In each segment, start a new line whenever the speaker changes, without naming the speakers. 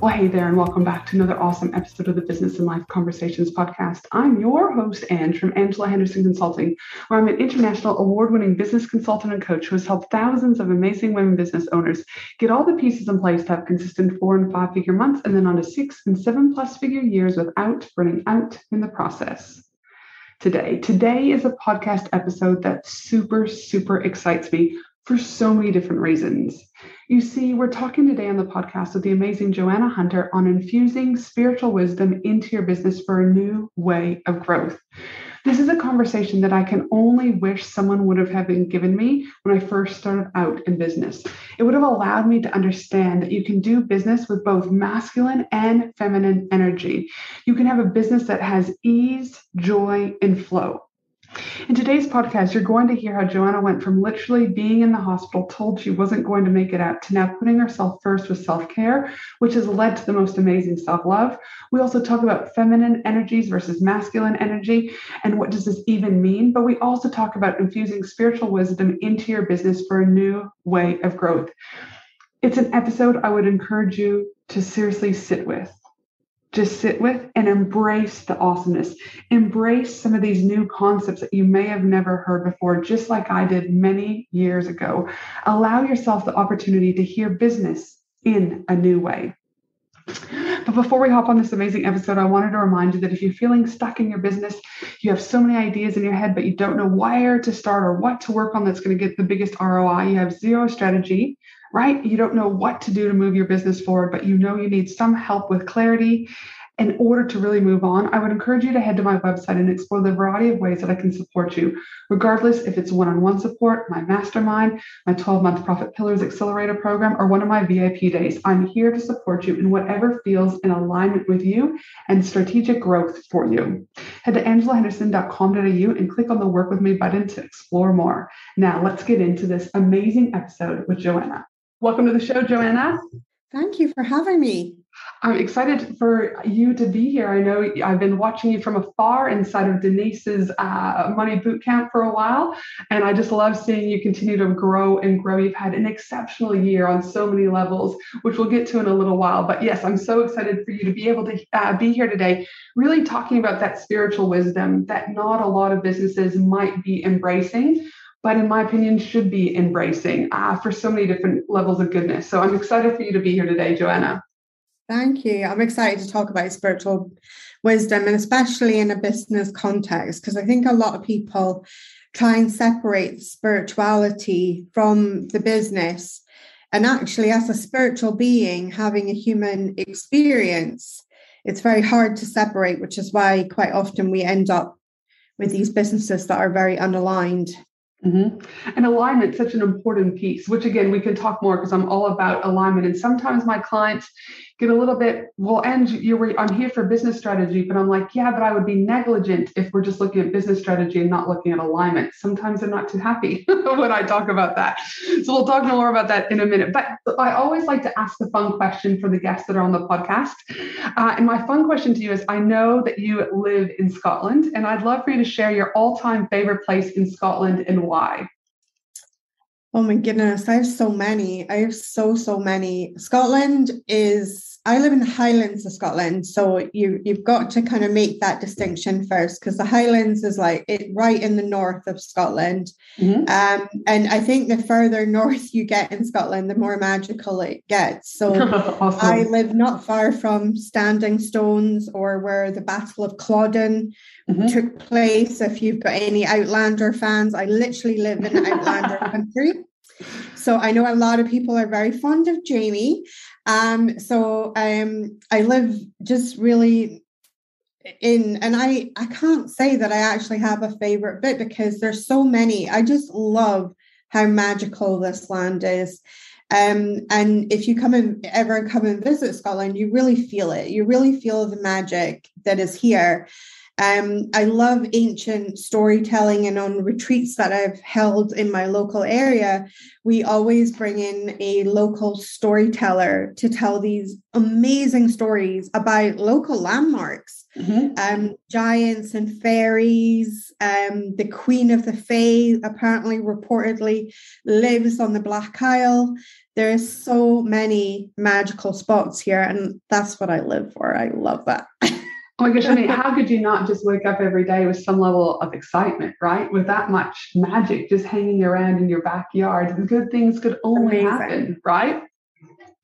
Well, hey there, and welcome back to another awesome episode of the Business and Life Conversations podcast. I'm your host, Ange, from Angela Henderson Consulting, where I'm an international award winning business consultant and coach who has helped thousands of amazing women business owners get all the pieces in place to have consistent four and five figure months and then on to six and seven plus figure years without burning out in the process today. Today is a podcast episode that super, super excites me for so many different reasons. You see, we're talking today on the podcast with the amazing Joanna Hunter on infusing spiritual wisdom into your business for a new way of growth. This is a conversation that I can only wish someone would have been given me when I first started out in business. It would have allowed me to understand that you can do business with both masculine and feminine energy. You can have a business that has ease, joy, and flow. In today's podcast, you're going to hear how Joanna went from literally being in the hospital, told she wasn't going to make it out, to now putting herself first with self care, which has led to the most amazing self love. We also talk about feminine energies versus masculine energy and what does this even mean. But we also talk about infusing spiritual wisdom into your business for a new way of growth. It's an episode I would encourage you to seriously sit with just sit with and embrace the awesomeness. Embrace some of these new concepts that you may have never heard before, just like I did many years ago. Allow yourself the opportunity to hear business in a new way. But before we hop on this amazing episode, I wanted to remind you that if you're feeling stuck in your business, you have so many ideas in your head, but you don't know where to start or what to work on that's going to get the biggest ROI, you have zero strategy, right? You don't know what to do to move your business forward, but you know you need some help with clarity in order to really move on, I would encourage you to head to my website and explore the variety of ways that I can support you, regardless if it's one on one support, my mastermind, my 12 month Profit Pillars Accelerator program, or one of my VIP days. I'm here to support you in whatever feels in alignment with you and strategic growth for you. Head to angelahenderson.com.au and click on the Work With Me button to explore more. Now, let's get into this amazing episode with Joanna. Welcome to the show, Joanna.
Thank you for having me.
I'm excited for you to be here. I know I've been watching you from afar inside of Denise's uh, Money Boot Camp for a while, and I just love seeing you continue to grow and grow. You've had an exceptional year on so many levels, which we'll get to in a little while. But yes, I'm so excited for you to be able to uh, be here today, really talking about that spiritual wisdom that not a lot of businesses might be embracing but in my opinion, should be embracing uh, for so many different levels of goodness. So I'm excited for you to be here today, Joanna.
Thank you. I'm excited to talk about spiritual wisdom and especially in a business context, because I think a lot of people try and separate spirituality from the business. And actually, as a spiritual being having a human experience, it's very hard to separate, which is why quite often we end up with these businesses that are very unaligned.
Mm-hmm. And alignment, such an important piece, which again, we can talk more because I'm all about alignment. And sometimes my clients get a little bit, well, and you're, I'm here for business strategy, but I'm like, yeah, but I would be negligent if we're just looking at business strategy and not looking at alignment. Sometimes i'm not too happy when I talk about that. So we'll talk more about that in a minute. But I always like to ask the fun question for the guests that are on the podcast. Uh, and my fun question to you is I know that you live in Scotland, and I'd love for you to share your all time favorite place in Scotland and why.
Oh my goodness, I have so many. I have so so many. Scotland is I live in the Highlands of Scotland, so you you've got to kind of make that distinction first because the Highlands is like it right in the north of Scotland, mm-hmm. um, and I think the further north you get in Scotland, the more magical it gets. So awesome. I live not far from Standing Stones or where the Battle of Culloden mm-hmm. took place. If you've got any Outlander fans, I literally live in Outlander country. So I know a lot of people are very fond of Jamie. Um, so um, I live just really in, and I I can't say that I actually have a favorite bit because there's so many. I just love how magical this land is. Um, and if you come and ever come and visit Scotland, you really feel it. You really feel the magic that is here. Um, I love ancient storytelling, and on retreats that I've held in my local area, we always bring in a local storyteller to tell these amazing stories about local landmarks, mm-hmm. um, giants and fairies. Um, the Queen of the Fae apparently, reportedly, lives on the Black Isle. There's so many magical spots here, and that's what I live for. I love that.
Oh my gosh, I mean, how could you not just wake up every day with some level of excitement, right? With that much magic just hanging around in your backyard. Good things could only amazing. happen, right?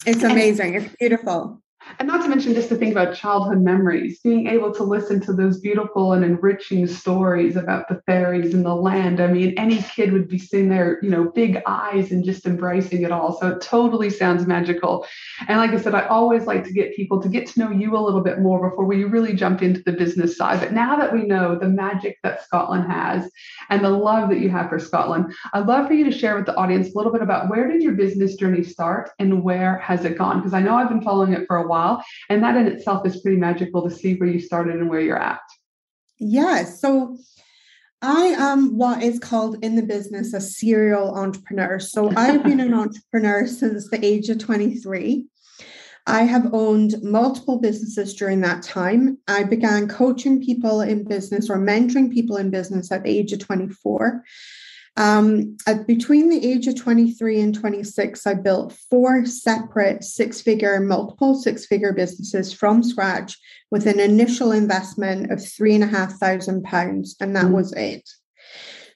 It's amazing. And, it's beautiful.
And not to mention just to think about childhood memories, being able to listen to those beautiful and enriching stories about the fairies and the land. I mean, any kid would be sitting there, you know, big eyes and just embracing it all. So it totally sounds magical. And like I said, I always like to get people to get to know you a little bit more before we really jump into the business side. But now that we know the magic that Scotland has and the love that you have for Scotland, I'd love for you to share with the audience a little bit about where did your business journey start and where has it gone? Because I know I've been following it for a while while. And that in itself is pretty magical to see where you started and where you're at.
Yeah. So I am what is called in the business a serial entrepreneur. So I've been an entrepreneur since the age of 23. I have owned multiple businesses during that time. I began coaching people in business or mentoring people in business at the age of 24. Um, at, between the age of 23 and 26, I built four separate six figure, multiple six figure businesses from scratch with an initial investment of three and a half thousand pounds, and that mm. was it.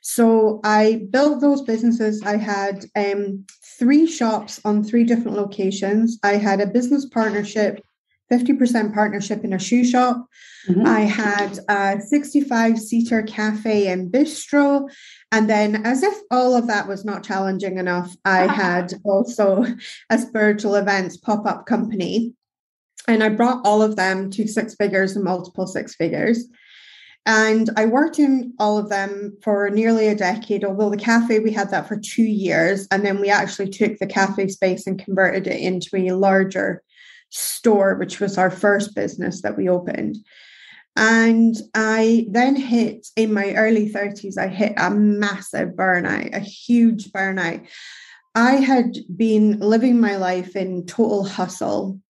So I built those businesses. I had um, three shops on three different locations. I had a business partnership 50% partnership in a shoe shop. Mm-hmm. I had a 65 seater cafe and bistro. And then, as if all of that was not challenging enough, I had also a spiritual events pop up company. And I brought all of them to six figures and multiple six figures. And I worked in all of them for nearly a decade, although the cafe, we had that for two years. And then we actually took the cafe space and converted it into a larger store, which was our first business that we opened. And I then hit in my early 30s, I hit a massive burnout, a huge burnout. I had been living my life in total hustle.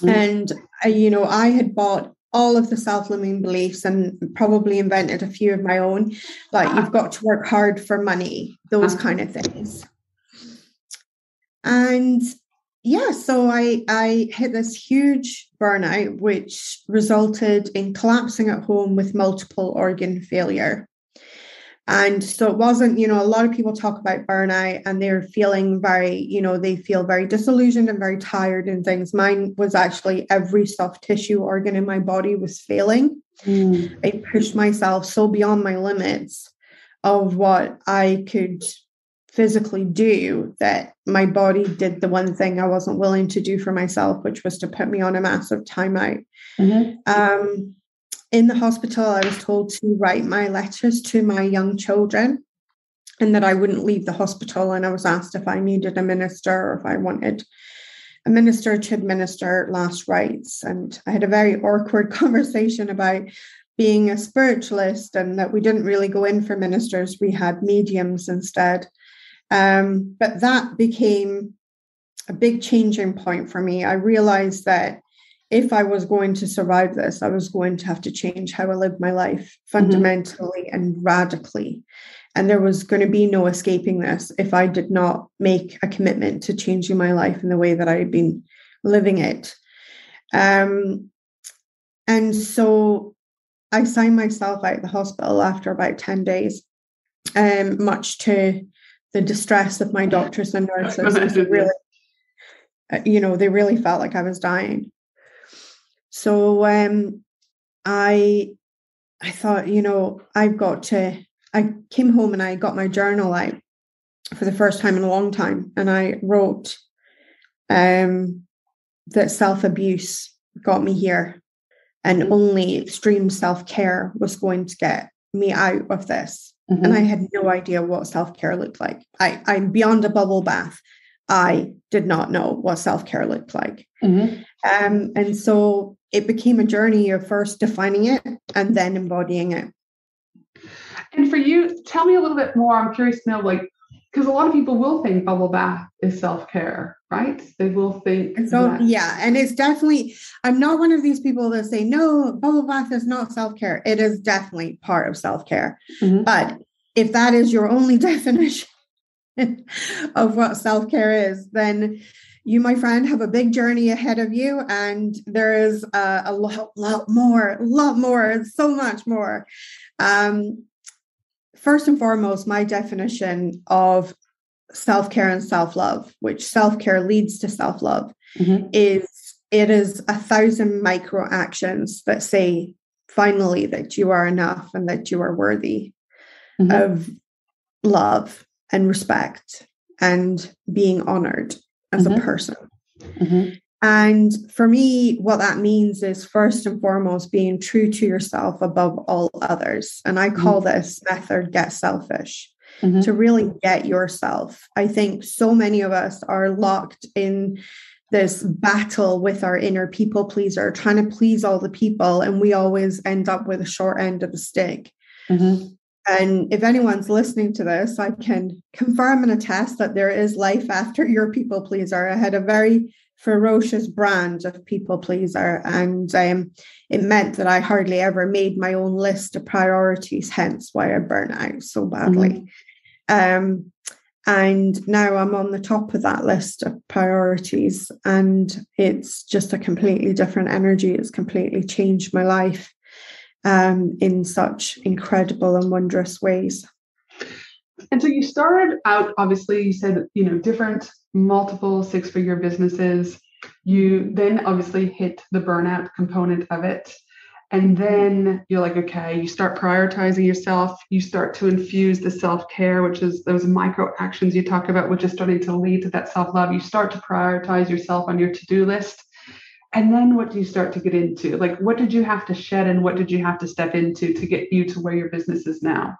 Mm. And, I, you know, I had bought all of the self limiting beliefs and probably invented a few of my own, like you've got to work hard for money, those uh-huh. kind of things. And yeah, so I I hit this huge burnout, which resulted in collapsing at home with multiple organ failure. And so it wasn't, you know, a lot of people talk about burnout and they're feeling very, you know, they feel very disillusioned and very tired and things. Mine was actually every soft tissue organ in my body was failing. Mm. I pushed myself so beyond my limits of what I could physically do that my body did the one thing I wasn't willing to do for myself, which was to put me on a massive timeout. Mm-hmm. Um, in the hospital, I was told to write my letters to my young children and that I wouldn't leave the hospital. And I was asked if I needed a minister or if I wanted a minister to administer last rites. And I had a very awkward conversation about being a spiritualist and that we didn't really go in for ministers, we had mediums instead. Um, but that became a big changing point for me. I realized that if I was going to survive this, I was going to have to change how I lived my life mm-hmm. fundamentally mm-hmm. and radically. And there was going to be no escaping this if I did not make a commitment to changing my life in the way that I had been living it. Um, and so I signed myself out of the hospital after about 10 days, um, much to the distress of my doctors and nurses. really, uh, you know, they really felt like I was dying. So um, I, I thought, you know, I've got to. I came home and I got my journal out for the first time in a long time, and I wrote um, that self abuse got me here, and only extreme self care was going to get me out of this. Mm-hmm. And I had no idea what self care looked like. I, I'm beyond a bubble bath. I did not know what self care looked like. Mm-hmm. Um, and so it became a journey of first defining it and then embodying it.
And for you, tell me a little bit more. I'm curious to know, like, because a lot of people will think bubble bath is self care, right? They will think.
And so, that. yeah, and it's definitely. I'm not one of these people that say no, bubble bath is not self care. It is definitely part of self care, mm-hmm. but if that is your only definition of what self care is, then you, my friend, have a big journey ahead of you, and there is a, a lot, lot more, a lot more, so much more. Um, first and foremost, my definition of self care and self love, which self care leads to self love, mm-hmm. is it is a thousand micro actions that say finally that you are enough and that you are worthy mm-hmm. of love and respect and being honored as mm-hmm. a person. And for me, what that means is first and foremost being true to yourself above all others. And I call mm-hmm. this method get selfish mm-hmm. to really get yourself. I think so many of us are locked in this battle with our inner people pleaser, trying to please all the people. And we always end up with a short end of the stick. Mm-hmm. And if anyone's listening to this, I can confirm and attest that there is life after your people pleaser. I had a very ferocious brand of people pleaser, and um, it meant that I hardly ever made my own list of priorities, hence why I burn out so badly. Mm-hmm. Um, and now I'm on the top of that list of priorities, and it's just a completely different energy. It's completely changed my life um, in such incredible and wondrous ways.
And so you started out, obviously, you said, you know, different multiple six figure businesses. You then obviously hit the burnout component of it. And then you're like, okay, you start prioritizing yourself. You start to infuse the self care, which is those micro actions you talk about, which is starting to lead to that self love. You start to prioritize yourself on your to do list. And then what do you start to get into? Like, what did you have to shed and what did you have to step into to get you to where your business is now?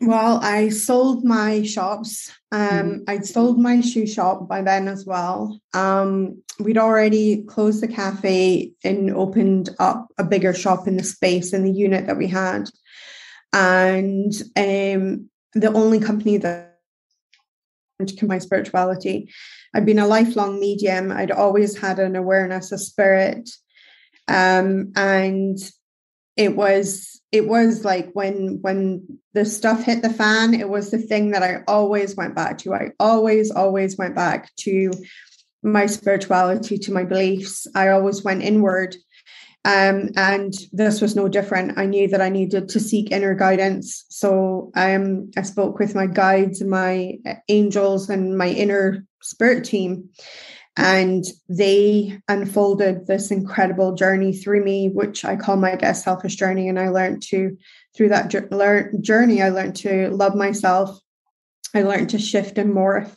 Well, I sold my shops. Um, mm-hmm. I'd sold my shoe shop by then as well. Um, we'd already closed the cafe and opened up a bigger shop in the space in the unit that we had. And um, the only company that my spirituality. I'd been a lifelong medium. I'd always had an awareness of spirit. Um, and it was it was like when when the stuff hit the fan it was the thing that i always went back to. I always always went back to my spirituality to my beliefs. I always went inward um, and this was no different. I knew that i needed to seek inner guidance. So um, i spoke with my guides my angels and my inner spirit team and they unfolded this incredible journey through me, which I call my get selfish journey. And I learned to, through that journey, I learned to love myself. I learned to shift and morph.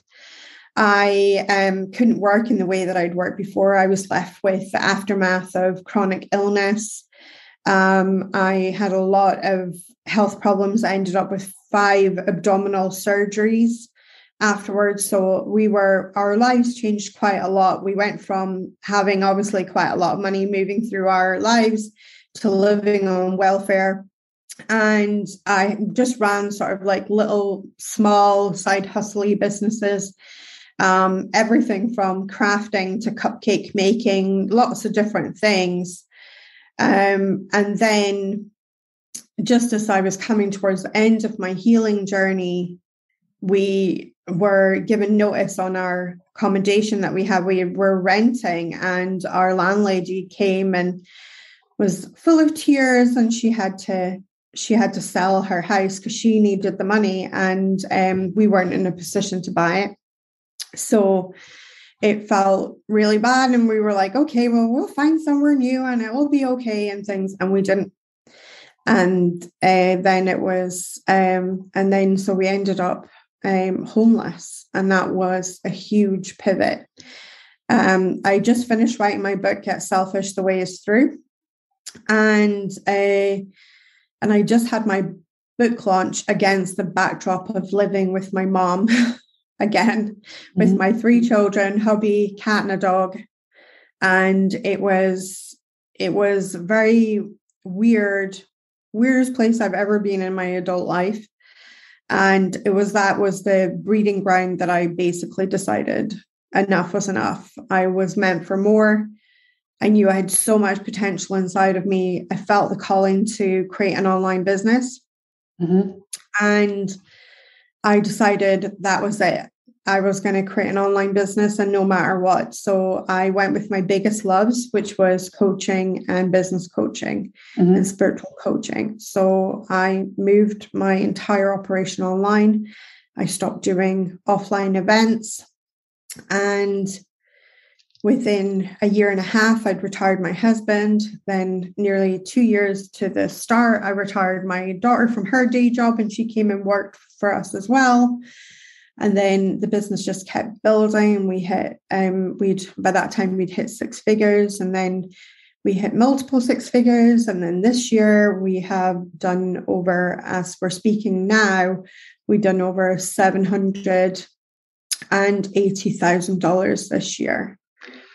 I um, couldn't work in the way that I'd worked before. I was left with the aftermath of chronic illness. Um, I had a lot of health problems. I ended up with five abdominal surgeries afterwards. So we were, our lives changed quite a lot. We went from having obviously quite a lot of money moving through our lives to living on welfare. And I just ran sort of like little small side hustly businesses. Um, everything from crafting to cupcake making, lots of different things. Um, and then just as I was coming towards the end of my healing journey, we were given notice on our accommodation that we had we were renting and our landlady came and was full of tears and she had to she had to sell her house because she needed the money and um, we weren't in a position to buy it. So it felt really bad and we were like okay well we'll find somewhere new and it will be okay and things and we didn't. And uh, then it was um, and then so we ended up um, homeless, and that was a huge pivot. Um, I just finished writing my book, Get Selfish: The Way Is Through, and uh, and I just had my book launch against the backdrop of living with my mom again with mm-hmm. my three children, hubby, cat, and a dog. And it was it was very weird, weirdest place I've ever been in my adult life. And it was that was the breeding ground that I basically decided enough was enough. I was meant for more. I knew I had so much potential inside of me. I felt the calling to create an online business. Mm-hmm. And I decided that was it. I was going to create an online business and no matter what. So I went with my biggest loves, which was coaching and business coaching mm-hmm. and spiritual coaching. So I moved my entire operation online. I stopped doing offline events. And within a year and a half, I'd retired my husband. Then, nearly two years to the start, I retired my daughter from her day job and she came and worked for us as well. And then the business just kept building. We hit, um, we'd by that time we'd hit six figures, and then we hit multiple six figures. And then this year we have done over, as we're speaking now, we've done over seven hundred and eighty thousand dollars this year,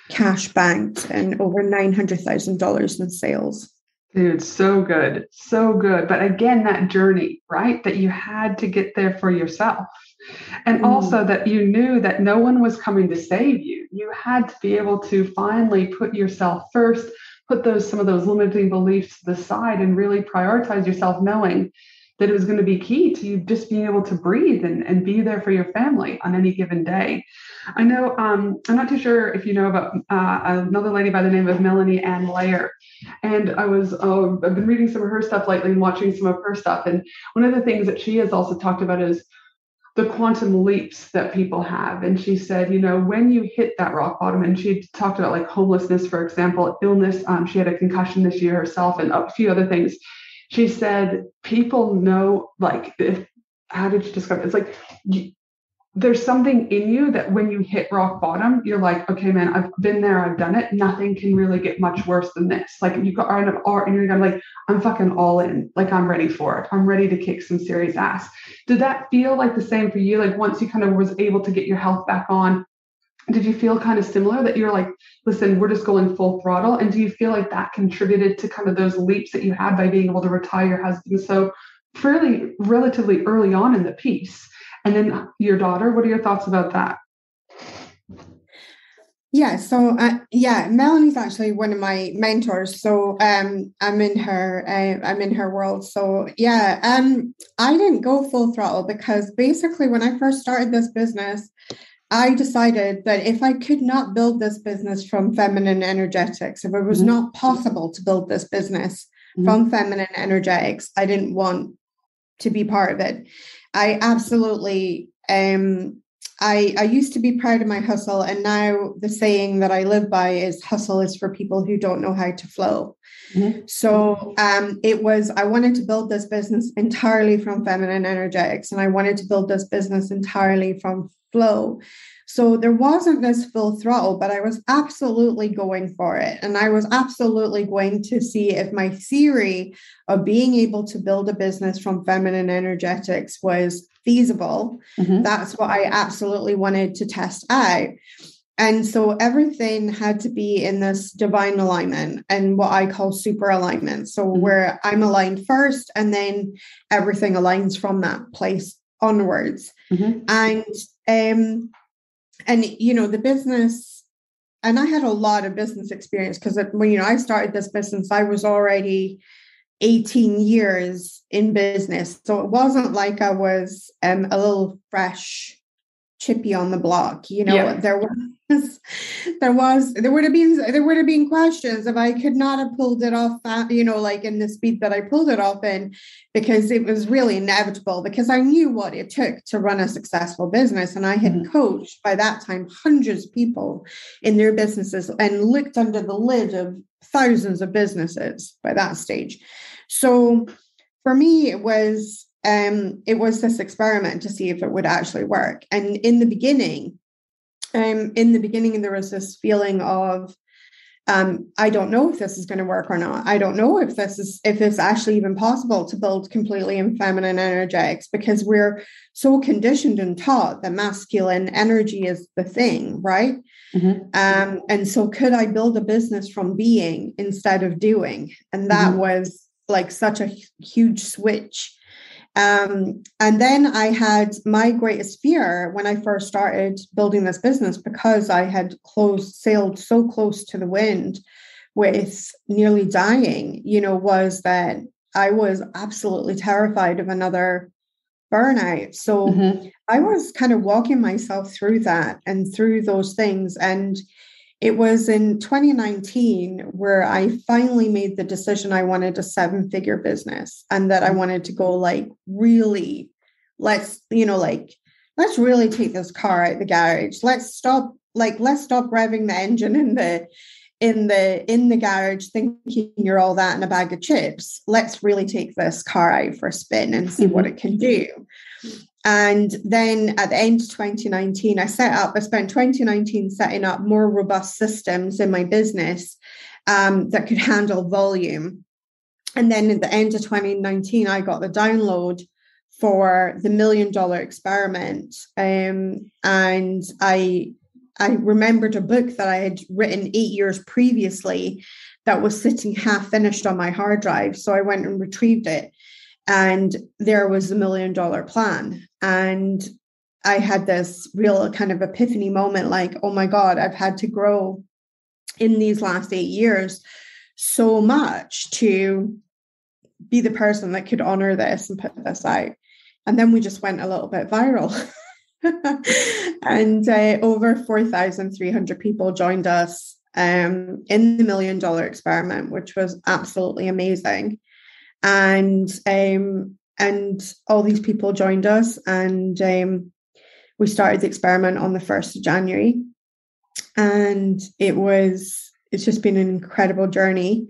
cash banked, and over nine hundred thousand dollars in sales.
Dude, so good. So good. But again, that journey, right? That you had to get there for yourself. And mm. also that you knew that no one was coming to save you. You had to be able to finally put yourself first, put those some of those limiting beliefs to the side and really prioritize yourself, knowing that it was going to be key to you just being able to breathe and, and be there for your family on any given day. I know, um, I'm not too sure if you know about uh, another lady by the name of Melanie Ann Layer. And I was, uh, I've been reading some of her stuff lately and watching some of her stuff. And one of the things that she has also talked about is the quantum leaps that people have. And she said, you know, when you hit that rock bottom, and she talked about like homelessness, for example, illness. Um, she had a concussion this year herself and a few other things. She said, people know, like, how did she describe it? It's like, you, there's something in you that when you hit rock bottom, you're like, okay, man, I've been there, I've done it. Nothing can really get much worse than this. Like you are of art and you're like, I'm fucking all in. Like I'm ready for it. I'm ready to kick some serious ass. Did that feel like the same for you? Like once you kind of was able to get your health back on, did you feel kind of similar that you're like, listen, we're just going full throttle? And do you feel like that contributed to kind of those leaps that you had by being able to retire your husband so fairly relatively early on in the piece? And then your daughter, what are your thoughts about that?
Yeah, so uh, yeah, Melanie's actually one of my mentors. So um, I'm in her, uh, I'm in her world. So yeah, um, I didn't go full throttle because basically when I first started this business, I decided that if I could not build this business from feminine energetics, if it was mm-hmm. not possible to build this business mm-hmm. from feminine energetics, I didn't want to be part of it. I absolutely um I, I used to be proud of my hustle, and now the saying that I live by is hustle is for people who don't know how to flow. Mm-hmm. So um, it was, I wanted to build this business entirely from feminine energetics, and I wanted to build this business entirely from flow. So there wasn't this full throttle, but I was absolutely going for it. And I was absolutely going to see if my theory of being able to build a business from feminine energetics was feasible. Mm-hmm. That's what I absolutely wanted to test out. And so everything had to be in this divine alignment and what I call super alignment. So, mm-hmm. where I'm aligned first, and then everything aligns from that place onwards. Mm-hmm. And um, and you know the business and i had a lot of business experience because when you know i started this business i was already 18 years in business so it wasn't like i was um, a little fresh chippy on the block you know yeah. there was there was there would have been there would have been questions if i could not have pulled it off you know like in the speed that i pulled it off in because it was really inevitable because i knew what it took to run a successful business and i had mm-hmm. coached by that time hundreds of people in their businesses and looked under the lid of thousands of businesses by that stage so for me it was um, it was this experiment to see if it would actually work. And in the beginning, um, in the beginning, there was this feeling of um, I don't know if this is going to work or not. I don't know if this is if it's actually even possible to build completely in feminine energetics because we're so conditioned and taught that masculine energy is the thing, right? Mm-hmm. Um, and so could I build a business from being instead of doing? And that mm-hmm. was like such a huge switch. Um, and then I had my greatest fear when I first started building this business because I had closed, sailed so close to the wind with nearly dying, you know, was that I was absolutely terrified of another burnout. So mm-hmm. I was kind of walking myself through that and through those things. And it was in 2019 where I finally made the decision I wanted a seven figure business and that I mm-hmm. wanted to go like really, let's, you know, like, let's really take this car out the garage. Let's stop, like, let's stop revving the engine in the, in the in the garage thinking you're all that in a bag of chips let's really take this car out for a spin and see what mm-hmm. it can do and then at the end of 2019, I set up, I spent 2019 setting up more robust systems in my business um, that could handle volume. And then at the end of 2019, I got the download for the million dollar experiment. Um, and I I remembered a book that I had written eight years previously that was sitting half finished on my hard drive. So I went and retrieved it and there was a million dollar plan. And i had this real kind of epiphany moment like oh my god i've had to grow in these last 8 years so much to be the person that could honor this and put this out. And then we just went a little bit viral. And uh, over 4,300 people joined us um, in the million dollar experiment, which was absolutely amazing and um, and all these people joined us, and um, we started the experiment on the first of January, and it was it's just been an incredible journey.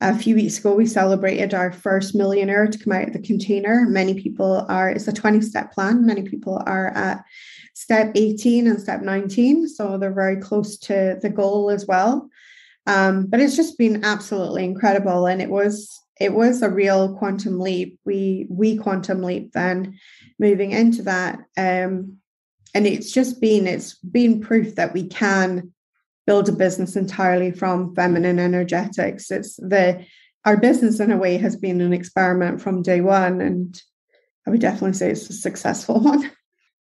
A few weeks ago, we celebrated our first millionaire to come out of the container. Many people are, it's a 20 step plan. Many people are at step 18 and step 19. So they're very close to the goal as well. Um, but it's just been absolutely incredible. And it was it was a real quantum leap. We we quantum leap then moving into that. Um, and it's just been it's been proof that we can build a business entirely from feminine energetics. It's the our business in a way has been an experiment from day one, and I would definitely say it's a successful one.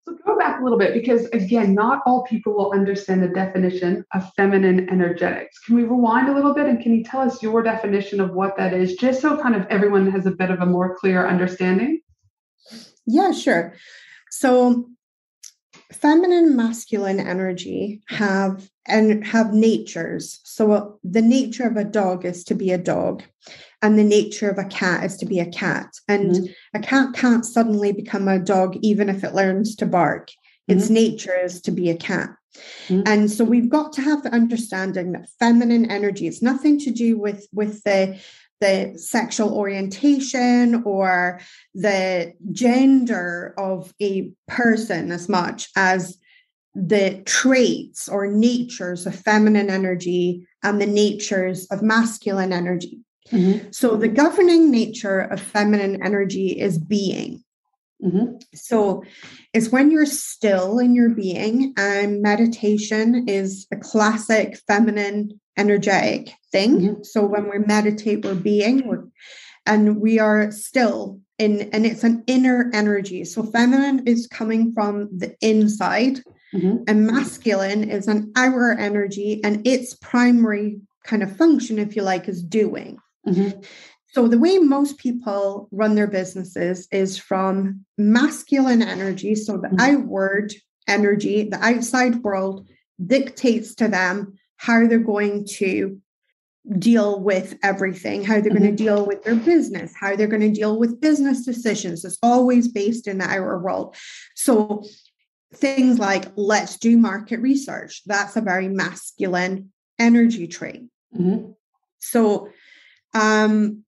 So go a little bit because again, not all people will understand the definition of feminine energetics. Can we rewind a little bit and can you tell us your definition of what that is, just so kind of everyone has a bit of a more clear understanding?
Yeah, sure. So feminine masculine energy have and have natures so the nature of a dog is to be a dog and the nature of a cat is to be a cat and mm-hmm. a cat can't suddenly become a dog even if it learns to bark its mm-hmm. nature is to be a cat mm-hmm. and so we've got to have the understanding that feminine energy is nothing to do with with the the sexual orientation or the gender of a person as much as the traits or natures of feminine energy and the natures of masculine energy. Mm-hmm. So, the governing nature of feminine energy is being. Mm-hmm. So, it's when you're still in your being, and meditation is a classic feminine energetic thing. Mm-hmm. So, when we meditate, we're being, we're, and we are still in, and it's an inner energy. So, feminine is coming from the inside Mm-hmm. And masculine is an outer energy, and its primary kind of function, if you like, is doing. Mm-hmm. So, the way most people run their businesses is from masculine energy. So, the mm-hmm. outward energy, the outside world dictates to them how they're going to deal with everything, how they're mm-hmm. going to deal with their business, how they're going to deal with business decisions. It's always based in the outer world. So things like let's do market research that's a very masculine energy trait mm-hmm. so um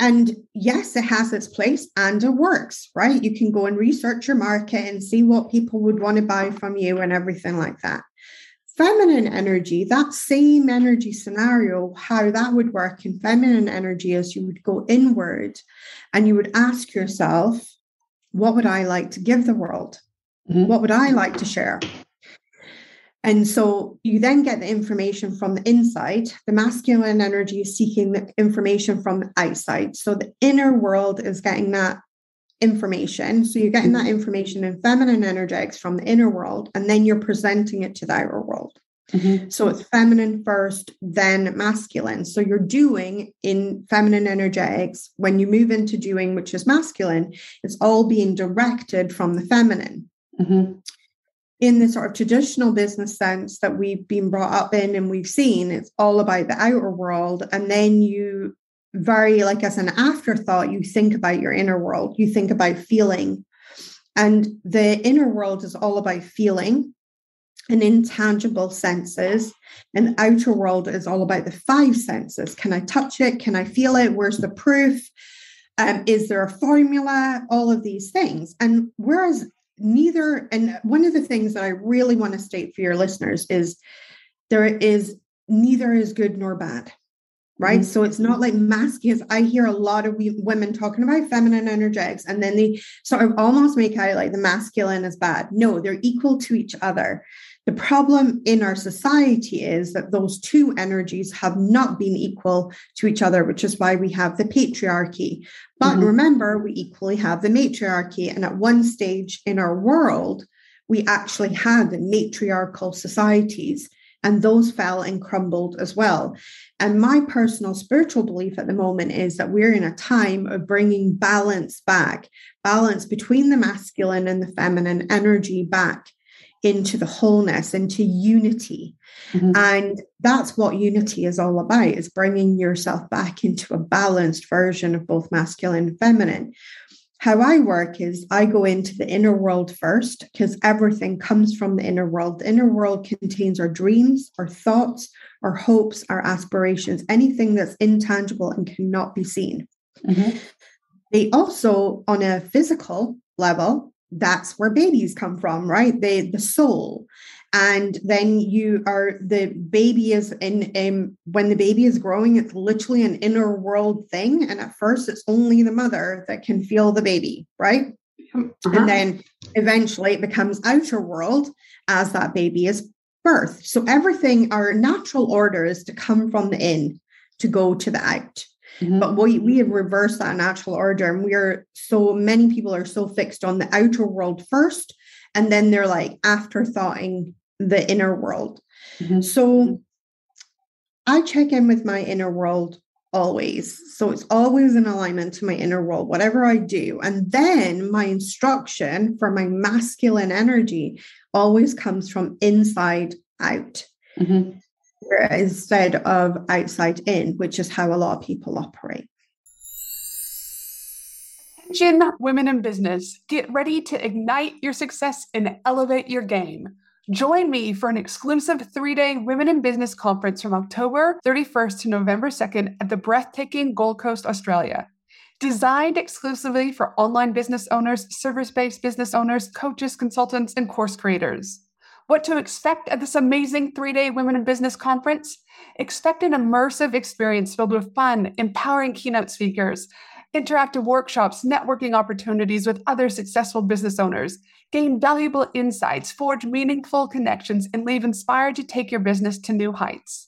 and yes it has its place and it works right you can go and research your market and see what people would want to buy from you and everything like that feminine energy, that same energy scenario, how that would work in feminine energy is you would go inward and you would ask yourself, what would I like to give the world? Mm-hmm. What would I like to share? And so you then get the information from the inside. The masculine energy is seeking the information from the outside. So the inner world is getting that information. So you're getting that information in feminine energetics from the inner world, and then you're presenting it to the outer world. Mm-hmm. So it's feminine first, then masculine. So you're doing in feminine energetics. When you move into doing, which is masculine, it's all being directed from the feminine. Mm-hmm. In the sort of traditional business sense that we've been brought up in and we've seen, it's all about the outer world. And then you very like as an afterthought you think about your inner world. You think about feeling. And the inner world is all about feeling and intangible senses. And outer world is all about the five senses. Can i touch it? Can i feel it? Where's the proof? Um, is there a formula? All of these things. And whereas neither and one of the things that i really want to state for your listeners is there is neither is good nor bad right? Mm-hmm. So it's not like masculine. I hear a lot of women talking about feminine energetics, and then they sort of almost make out like the masculine is bad. No, they're equal to each other. The problem in our society is that those two energies have not been equal to each other, which is why we have the patriarchy. But mm-hmm. remember, we equally have the matriarchy. And at one stage in our world, we actually had matriarchal societies and those fell and crumbled as well. And my personal spiritual belief at the moment is that we're in a time of bringing balance back, balance between the masculine and the feminine energy back into the wholeness, into unity. Mm-hmm. And that's what unity is all about is bringing yourself back into a balanced version of both masculine and feminine how I work is I go into the inner world first because everything comes from the inner world. The inner world contains our dreams, our thoughts, our hopes, our aspirations, anything that's intangible and cannot be seen. Mm-hmm. They also, on a physical level, that's where babies come from, right? They the soul. And then you are the baby is in um, when the baby is growing it's literally an inner world thing. And at first it's only the mother that can feel the baby right? Uh-huh. and then eventually it becomes outer world as that baby is birth so everything our natural order is to come from the in to go to the out Mm-hmm. But we, we have reversed that natural order, and we are so many people are so fixed on the outer world first, and then they're like afterthoughting the inner world. Mm-hmm. So I check in with my inner world always. So it's always in alignment to my inner world, whatever I do. And then my instruction for my masculine energy always comes from inside out. Mm-hmm. Instead of outside in, which is how a lot of people operate.
Attention, women in business, get ready to ignite your success and elevate your game. Join me for an exclusive three day Women in Business conference from October 31st to November 2nd at the breathtaking Gold Coast, Australia. Designed exclusively for online business owners, service based business owners, coaches, consultants, and course creators. What to expect at this amazing three day Women in Business conference? Expect an immersive experience filled with fun, empowering keynote speakers, interactive workshops, networking opportunities with other successful business owners, gain valuable insights, forge meaningful connections, and leave inspired to take your business to new heights.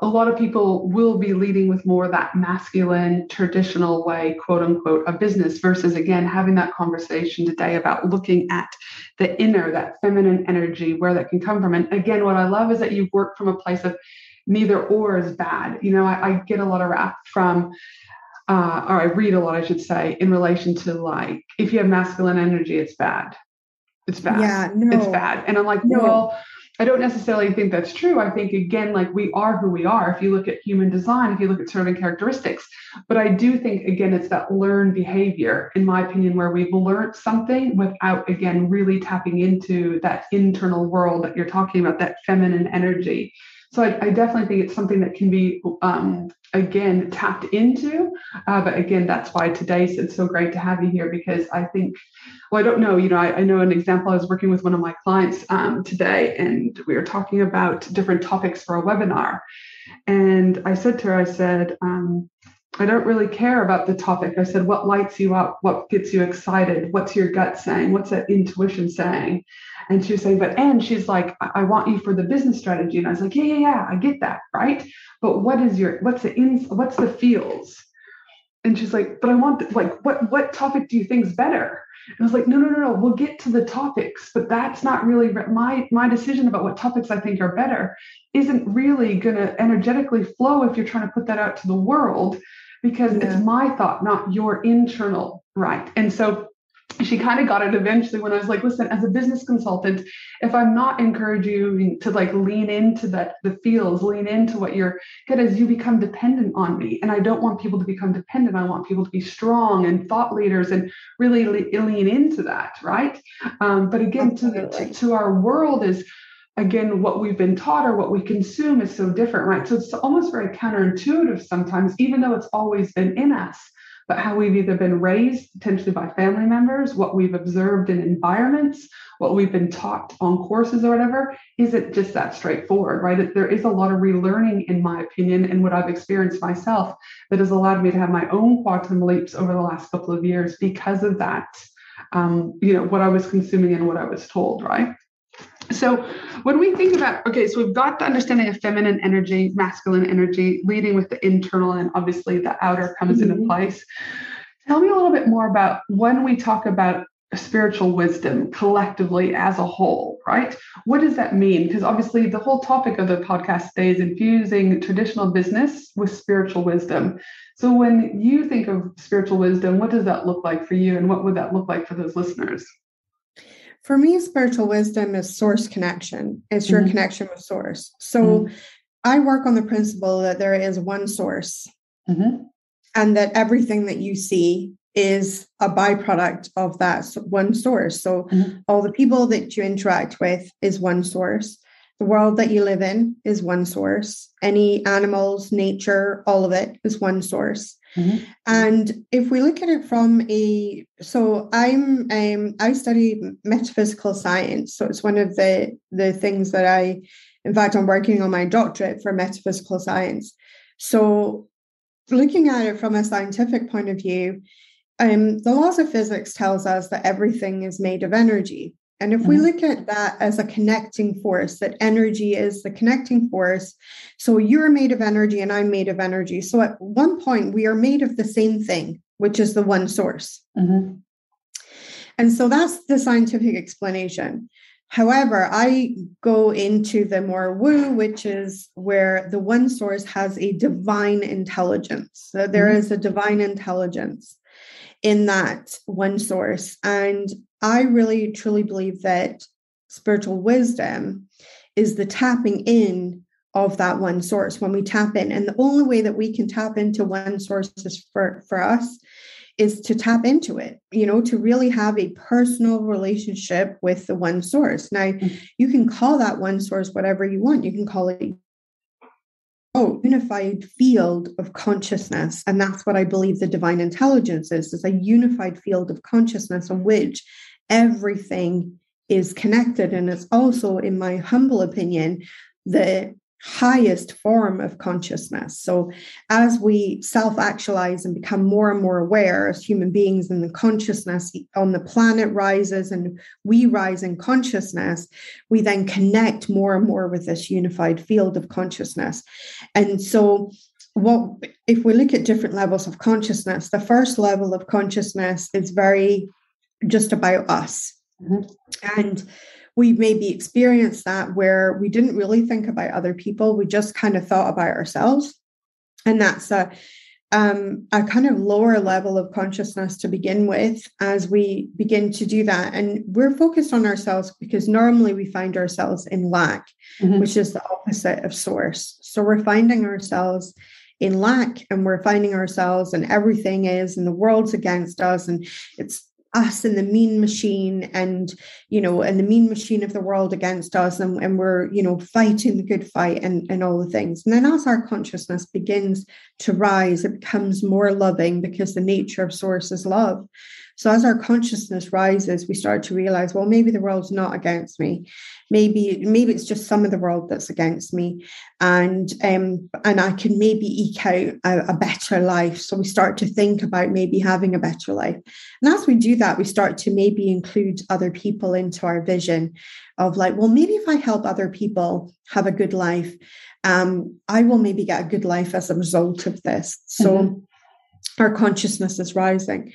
a lot of people will be leading with more that masculine, traditional way, quote unquote, of business versus again having that conversation today about looking at the inner, that feminine energy, where that can come from. And again, what I love is that you work from a place of neither or is bad. You know, I, I get a lot of rap from uh, or I read a lot, I should say, in relation to like if you have masculine energy, it's bad. It's bad. Yeah, no. It's bad. And I'm like, no. well, I don't necessarily think that's true. I think, again, like we are who we are. If you look at human design, if you look at certain characteristics, but I do think, again, it's that learned behavior, in my opinion, where we've learned something without, again, really tapping into that internal world that you're talking about, that feminine energy. So I, I, definitely think it's something that can be, um, again, tapped into. Uh, but again, that's why today it's so great to have you here because I think, well, I don't know, you know, I, I know an example. I was working with one of my clients um, today and we were talking about different topics for a webinar. And I said to her, I said, um, I don't really care about the topic. I said, what lights you up? What gets you excited? What's your gut saying? What's that intuition saying? And she was saying, but and she's like, I want you for the business strategy. And I was like, yeah, yeah, yeah, I get that, right? But what is your what's the in what's the feels? And she's like, but I want like what what topic do you think is better? And I was like, no, no, no, no. We'll get to the topics, but that's not really my my decision about what topics I think are better. Isn't really going to energetically flow if you're trying to put that out to the world, because yeah. it's my thought, not your internal right. And so she kind of got it eventually when I was like, listen, as a business consultant, if I'm not encouraging you to like lean into that the feels, lean into what you're good as you become dependent on me. And I don't want people to become dependent. I want people to be strong and thought leaders and really lean into that, right? Um, but again, to, to, to our world is again what we've been taught or what we consume is so different, right? So it's almost very counterintuitive sometimes, even though it's always been in us but how we've either been raised potentially by family members, what we've observed in environments, what we've been taught on courses or whatever, isn't just that straightforward, right? There is a lot of relearning, in my opinion, and what I've experienced myself that has allowed me to have my own quantum leaps over the last couple of years because of that. Um, you know, what I was consuming and what I was told, right? So when we think about, okay, so we've got the understanding of feminine energy, masculine energy, leading with the internal, and obviously the outer comes mm-hmm. into place. Tell me a little bit more about when we talk about spiritual wisdom collectively as a whole, right? What does that mean? Because obviously the whole topic of the podcast today is infusing traditional business with spiritual wisdom. So when you think of spiritual wisdom, what does that look like for you and what would that look like for those listeners?
For me, spiritual wisdom is source connection. It's your mm-hmm. connection with source. So mm-hmm. I work on the principle that there is one source mm-hmm. and that everything that you see is a byproduct of that one source. So mm-hmm. all the people that you interact with is one source. The world that you live in is one source. Any animals, nature, all of it is one source. Mm-hmm. And if we look at it from a, so I'm, um, I study metaphysical science. So it's one of the the things that I, in fact, I'm working on my doctorate for metaphysical science. So looking at it from a scientific point of view, um, the laws of physics tells us that everything is made of energy. And if we mm-hmm. look at that as a connecting force, that energy is the connecting force. So you're made of energy and I'm made of energy. So at one point, we are made of the same thing, which is the one source. Mm-hmm. And so that's the scientific explanation. However, I go into the more woo, which is where the one source has a divine intelligence. So there mm-hmm. is a divine intelligence in that one source. And I really truly believe that spiritual wisdom is the tapping in of that one source when we tap in. And the only way that we can tap into one source is for, for us is to tap into it, you know, to really have a personal relationship with the one source. Now, mm-hmm. you can call that one source whatever you want. You can call it oh, unified field of consciousness. And that's what I believe the divine intelligence is, is a unified field of consciousness on which everything is connected. And it's also, in my humble opinion, the highest form of consciousness. So, as we self actualize and become more and more aware as human beings, and the consciousness on the planet rises and we rise in consciousness, we then connect more and more with this unified field of consciousness. And so, what if we look at different levels of consciousness? The first level of consciousness is very just about us. Mm-hmm. And we maybe experienced that where we didn't really think about other people. We just kind of thought about ourselves. And that's a, um, a kind of lower level of consciousness to begin with as we begin to do that. And we're focused on ourselves because normally we find ourselves in lack, mm-hmm. which is the opposite of source. So we're finding ourselves in lack and we're finding ourselves and everything is and the world's against us and it's us and the mean machine and you know and the mean machine of the world against us and, and we're you know fighting the good fight and, and all the things. And then as our consciousness begins to rise it becomes more loving because the nature of source is love so as our consciousness rises, we start to realize, well, maybe the world's not against me. Maybe, maybe it's just some of the world that's against me. And um, and I can maybe eke out a, a better life. So we start to think about maybe having a better life. And as we do that, we start to maybe include other people into our vision of like, well, maybe if I help other people have a good life, um, I will maybe get a good life as a result of this. So mm-hmm. Our consciousness is rising.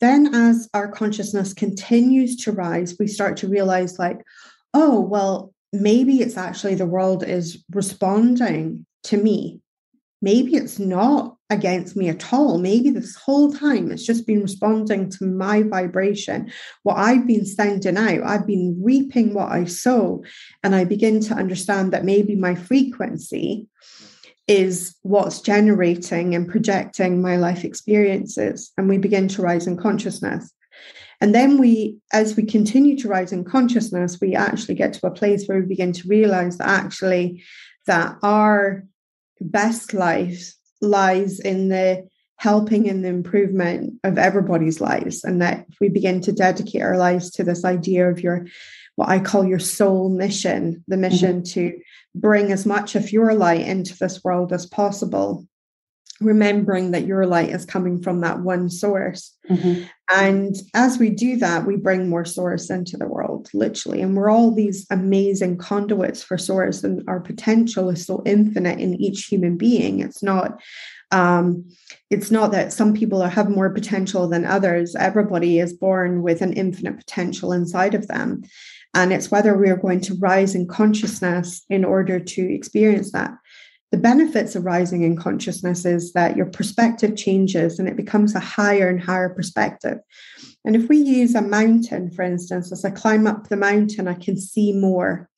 Then, as our consciousness continues to rise, we start to realize, like, oh, well, maybe it's actually the world is responding to me. Maybe it's not against me at all. Maybe this whole time it's just been responding to my vibration, what I've been sending out. I've been reaping what I sow. And I begin to understand that maybe my frequency is what's generating and projecting my life experiences. And we begin to rise in consciousness. And then we, as we continue to rise in consciousness, we actually get to a place where we begin to realize that actually that our best life lies in the helping and the improvement of everybody's lives. And that if we begin to dedicate our lives to this idea of your what I call your soul mission, the mm-hmm. mission mm-hmm. to bring as much of your light into this world as possible remembering that your light is coming from that one source. Mm-hmm. And as we do that, we bring more source into the world, literally. And we're all these amazing conduits for source, and our potential is so infinite in each human being. It's not. Um, it's not that some people have more potential than others. Everybody is born with an infinite potential inside of them. And it's whether we are going to rise in consciousness in order to experience that. The benefits of rising in consciousness is that your perspective changes and it becomes a higher and higher perspective. And if we use a mountain, for instance, as I climb up the mountain, I can see more.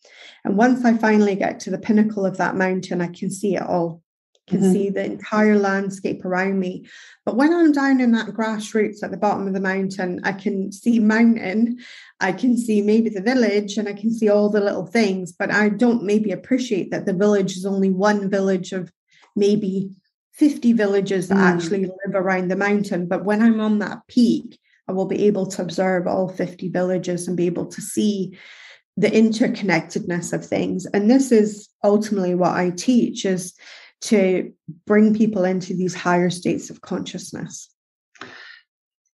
And once I finally get to the pinnacle of that mountain, I can see it all can mm-hmm. see the entire landscape around me. But when I'm down in that grassroots at the bottom of the mountain, I can see mountain, I can see maybe the village, and I can see all the little things. But I don't maybe appreciate that the village is only one village of maybe 50 villages that mm. actually live around the mountain. But when I'm on that peak, I will be able to observe all 50 villages and be able to see the interconnectedness of things. And this is ultimately what I teach is to bring people into these higher states of consciousness.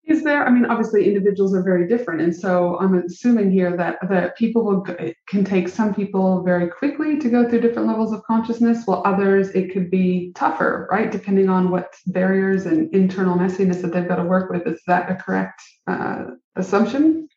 Is there, I mean, obviously individuals are very different. And so I'm assuming here that, that people will, can take some people very quickly to go through different levels of consciousness, while others it could be tougher, right? Depending on what barriers and internal messiness that they've got to work with. Is that a correct uh, assumption?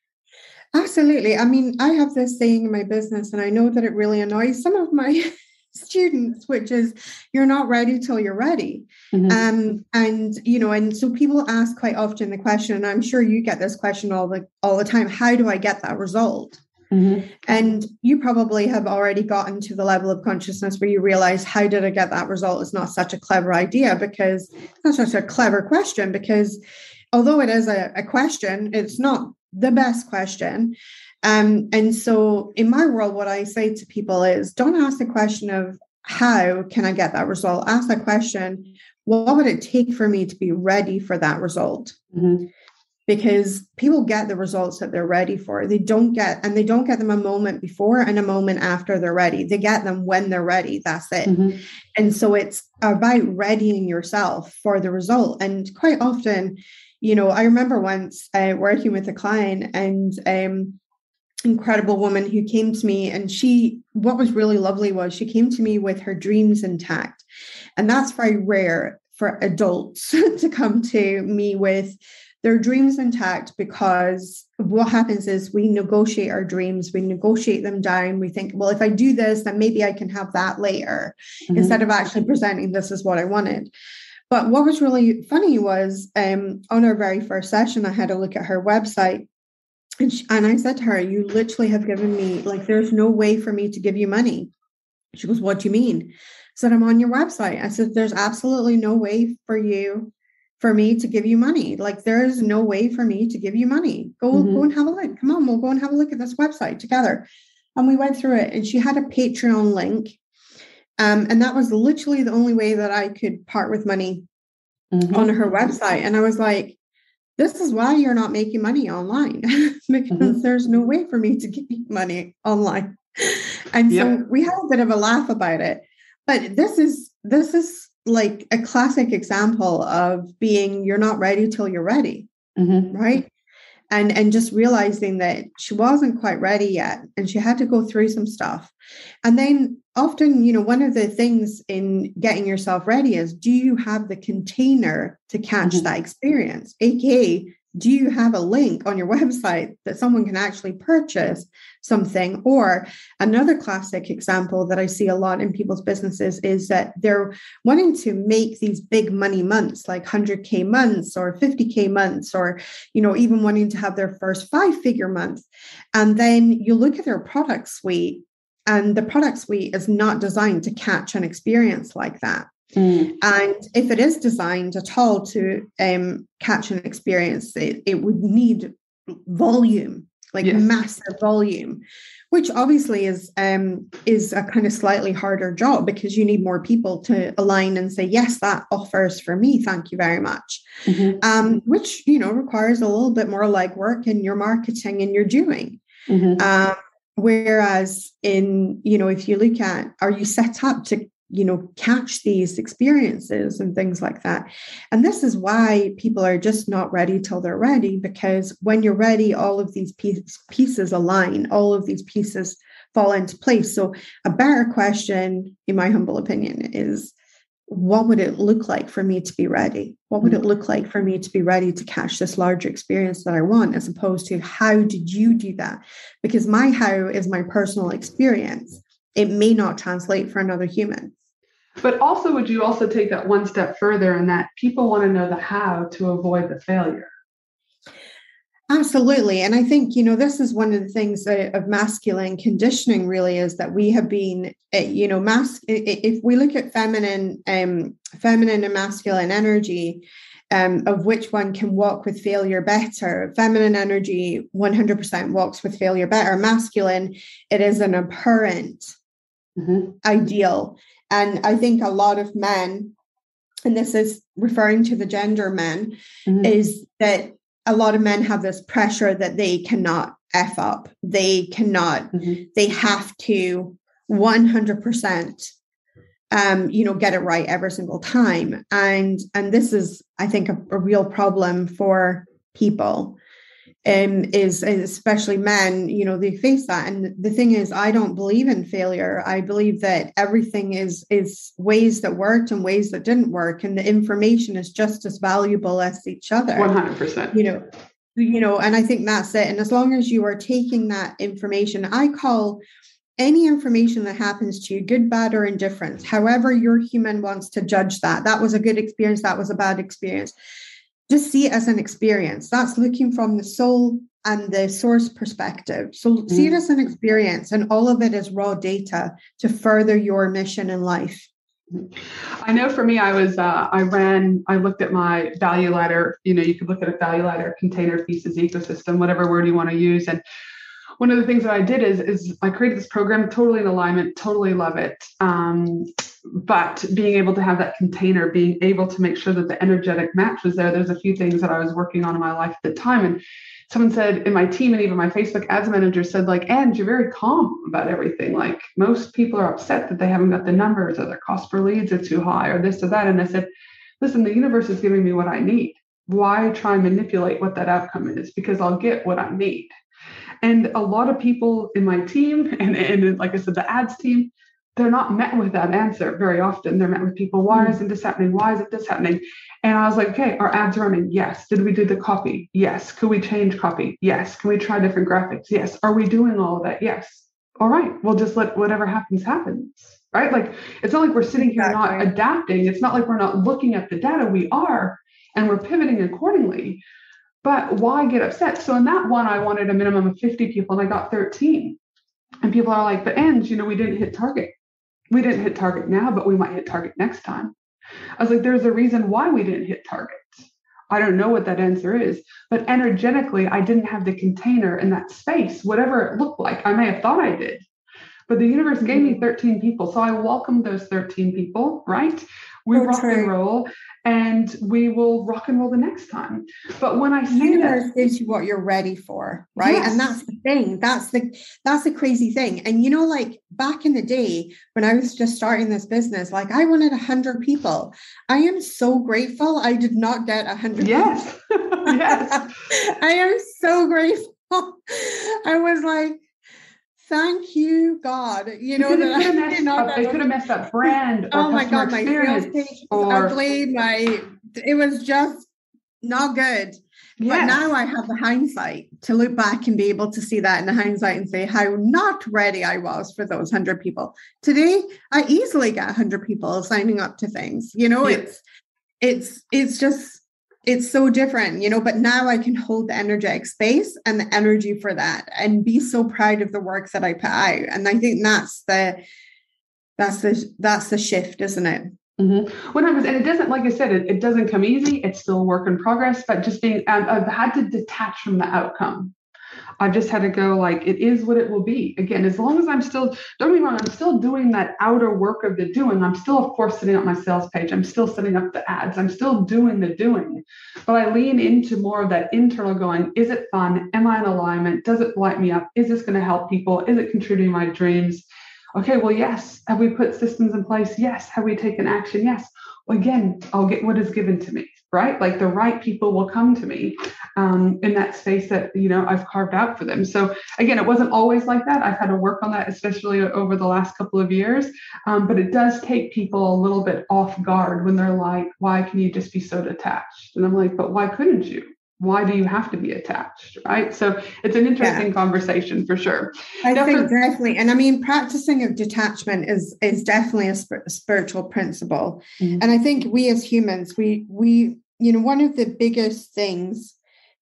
Absolutely. I mean, I have this saying in my business, and I know that it really annoys some of my students which is you're not ready till you're ready mm-hmm. um and you know and so people ask quite often the question and i'm sure you get this question all the all the time how do i get that result mm-hmm. and you probably have already gotten to the level of consciousness where you realize how did i get that result is not such a clever idea because it's not such a clever question because although it is a, a question it's not the best question um, and so in my world, what I say to people is don't ask the question of how can I get that result? Ask the question, what would it take for me to be ready for that result? Mm-hmm. Because people get the results that they're ready for. They don't get, and they don't get them a moment before and a moment after they're ready. They get them when they're ready. That's it. Mm-hmm. And so it's about readying yourself for the result. And quite often, you know, I remember once uh, working with a client and um, incredible woman who came to me and she what was really lovely was she came to me with her dreams intact and that's very rare for adults to come to me with their dreams intact because what happens is we negotiate our dreams we negotiate them down we think well if i do this then maybe i can have that later mm-hmm. instead of actually presenting this is what i wanted But what was really funny was um, on our very first session, I had a look at her website. And, she, and I said to her, You literally have given me, like, there's no way for me to give you money. She goes, What do you mean? I said, I'm on your website. I said, There's absolutely no way for you for me to give you money. Like there is no way for me to give you money. Go mm-hmm. go and have a look. Come on, we'll go and have a look at this website together. And we went through it, and she had a Patreon link, um, and that was literally the only way that I could part with money mm-hmm. on her website. And I was like, this is why you're not making money online because mm-hmm. there's no way for me to give you money online. And yep. so we had a bit of a laugh about it. But this is this is like a classic example of being you're not ready till you're ready mm-hmm. right and and just realizing that she wasn't quite ready yet and she had to go through some stuff and then often you know one of the things in getting yourself ready is do you have the container to catch mm-hmm. that experience aka do you have a link on your website that someone can actually purchase something? Or another classic example that i see a lot in people's businesses is that they're wanting to make these big money months like 100k months or 50k months or you know even wanting to have their first five figure month. And then you look at their product suite and the product suite is not designed to catch an experience like that Mm. And if it is designed at all to um, catch an experience, it, it would need volume, like yes. massive volume, which obviously is um, is a kind of slightly harder job because you need more people to align and say, yes, that offers for me. Thank you very much. Mm-hmm. Um, which you know requires a little bit more legwork in your marketing and your doing. Mm-hmm. Um, whereas in you know if you look at are you set up to you know catch these experiences and things like that. And this is why people are just not ready till they're ready because when you're ready all of these pieces align all of these pieces fall into place. So a better question in my humble opinion is what would it look like for me to be ready? What would it mm-hmm. look like for me to be ready to catch this larger experience that i want as opposed to how did you do that? Because my how is my personal experience. It may not translate for another human
but also, would you also take that one step further in that people want to know the how to avoid the failure?
Absolutely. And I think, you know, this is one of the things of masculine conditioning really is that we have been, eh, you know, mas- if we look at feminine, um, feminine and masculine energy, um, of which one can walk with failure better. Feminine energy 100% walks with failure better. Masculine, it is an apparent mm-hmm. ideal. And I think a lot of men, and this is referring to the gender men, mm-hmm. is that a lot of men have this pressure that they cannot F up. They cannot, mm-hmm. they have to 100% um, you know, get it right every single time. And and this is, I think, a, a real problem for people um, is especially men, you know, they face that. And the thing is, I don't believe in failure. I believe that everything is is ways that worked and ways that didn't work, and the information is just as valuable as each other.
One hundred percent.
You know, you know, and I think that's it. And as long as you are taking that information, I call any information that happens to you, good, bad, or indifference, however your human wants to judge that. That was a good experience. That was a bad experience just see it as an experience. That's looking from the soul and the source perspective. So mm. see it mm. as an experience, and all of it is raw data to further your mission in life.
I know for me, I was, uh, I ran, I looked at my value ladder. You know, you could look at a value ladder, container pieces, ecosystem, whatever word you want to use. And one of the things that I did is, is I created this program totally in alignment, totally love it. Um, but being able to have that container, being able to make sure that the energetic match was there. There's a few things that I was working on in my life at the time. And someone said in my team and even my Facebook ads manager said, like, and you're very calm about everything. Like most people are upset that they haven't got the numbers or their cost per leads are too high or this or that. And I said, listen, the universe is giving me what I need. Why try and manipulate what that outcome is? Because I'll get what I need. And a lot of people in my team, and, and like I said, the ads team, they're not met with that answer very often. They're met with people, why mm. isn't this happening? Why isn't this happening? And I was like, okay, our ads running? Yes. Did we do the copy? Yes. Could we change copy? Yes. Can we try different graphics? Yes. Are we doing all of that? Yes. All right. We'll just let whatever happens happens. right? Like it's not like we're sitting here exactly. not adapting. It's not like we're not looking at the data. We are, and we're pivoting accordingly. But why get upset? So in that one, I wanted a minimum of 50 people and I got 13. And people are like, but ends, you know, we didn't hit target. We didn't hit target now, but we might hit target next time. I was like, there's a reason why we didn't hit target. I don't know what that answer is, but energetically, I didn't have the container in that space, whatever it looked like. I may have thought I did, but the universe gave me mm-hmm. 13 people. So I welcomed those 13 people, right? We so rock and roll and we will rock and roll the next time. But when I say
universe that, gives you what you're ready for, right? Yes. And that's the thing. That's the that's the crazy thing. And you know, like back in the day when I was just starting this business, like I wanted a hundred people. I am so grateful I did not get a hundred.
Yes, yes.
I am so grateful. I was like, thank you God. You know that
I, you know, that, they could have messed up brand. oh my God, my sales page
or... ugly. My it was just not good. Yes. But now I have the hindsight to look back and be able to see that in the hindsight and say how not ready I was for those hundred people. Today, I easily get hundred people signing up to things. You know, yes. it's it's it's just it's so different, you know, but now I can hold the energetic space and the energy for that and be so proud of the work that I put out. And I think that's the that's the that's the shift, isn't it?
Mm-hmm. When I was, and it doesn't, like I said, it, it doesn't come easy. It's still work in progress, but just being, um, I've had to detach from the outcome. I've just had to go like it is what it will be. Again, as long as I'm still, don't me wrong, I'm still doing that outer work of the doing. I'm still, of course, setting up my sales page. I'm still setting up the ads. I'm still doing the doing. But I lean into more of that internal going, is it fun? Am I in alignment? Does it light me up? Is this going to help people? Is it contributing my dreams? Okay, well, yes. Have we put systems in place? Yes. Have we taken action? Yes. Well, again, I'll get what is given to me right? Like the right people will come to me um, in that space that you know I've carved out for them. So again, it wasn't always like that. I've had to work on that, especially over the last couple of years. Um, but it does take people a little bit off guard when they're like, "Why can you just be so detached?" And I'm like, "But why couldn't you?" Why do you have to be attached right so it's an interesting yeah. conversation for sure
i think definitely and i mean practicing of detachment is is definitely a, sp- spiritual principle mm-hmm. and i think we as humans we we you know one of the biggest things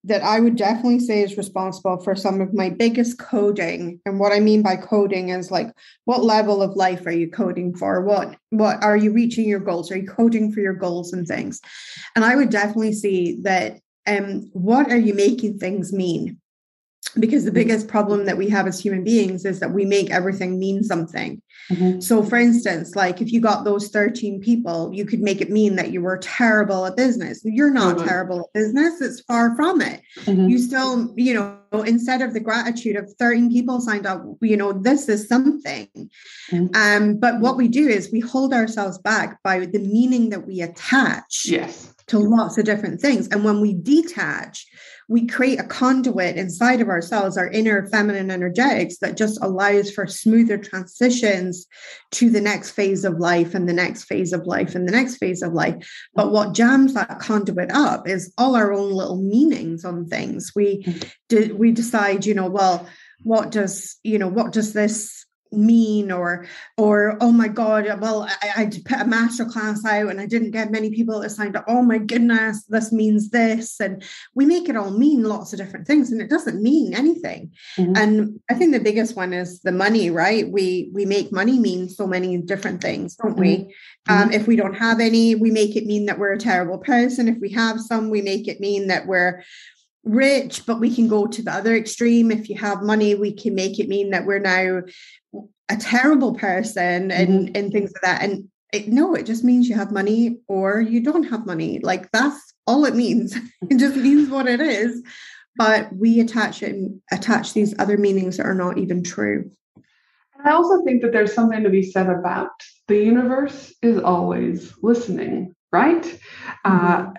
that I would definitely say is responsible for some of my biggest coding. And what I mean by coding is like what level of life are you coding for? What what are you reaching your goals? Are you coding for your goals and things? And I would definitely see that um, what are you making things mean? Because the biggest problem that we have as human beings is that we make everything mean something. Mm-hmm. So, for instance, like if you got those 13 people, you could make it mean that you were terrible at business. You're not mm-hmm. terrible at business, it's far from it. Mm-hmm. You still, you know, instead of the gratitude of 13 people signed up, you know, this is something. Mm-hmm. Um, but what we do is we hold ourselves back by the meaning that we attach.
Yes
to lots of different things. And when we detach, we create a conduit inside of ourselves, our inner feminine energetics that just allows for smoother transitions to the next phase of life and the next phase of life and the next phase of life. But what jams that conduit up is all our own little meanings on things. We mm. we decide, you know, well, what does, you know, what does this mean or or oh my god well I, I put a master class out and I didn't get many people that signed up oh my goodness this means this and we make it all mean lots of different things and it doesn't mean anything mm-hmm. and I think the biggest one is the money right we we make money mean so many different things don't mm-hmm. we um, mm-hmm. if we don't have any we make it mean that we're a terrible person if we have some we make it mean that we're rich, but we can go to the other extreme. If you have money, we can make it mean that we're now a terrible person and mm-hmm. and things like that. And it, no, it just means you have money or you don't have money. Like that's all it means. it just means what it is. But we attach it and attach these other meanings that are not even true.
I also think that there's something to be said about the universe is always listening, right? Uh, mm-hmm. Uh,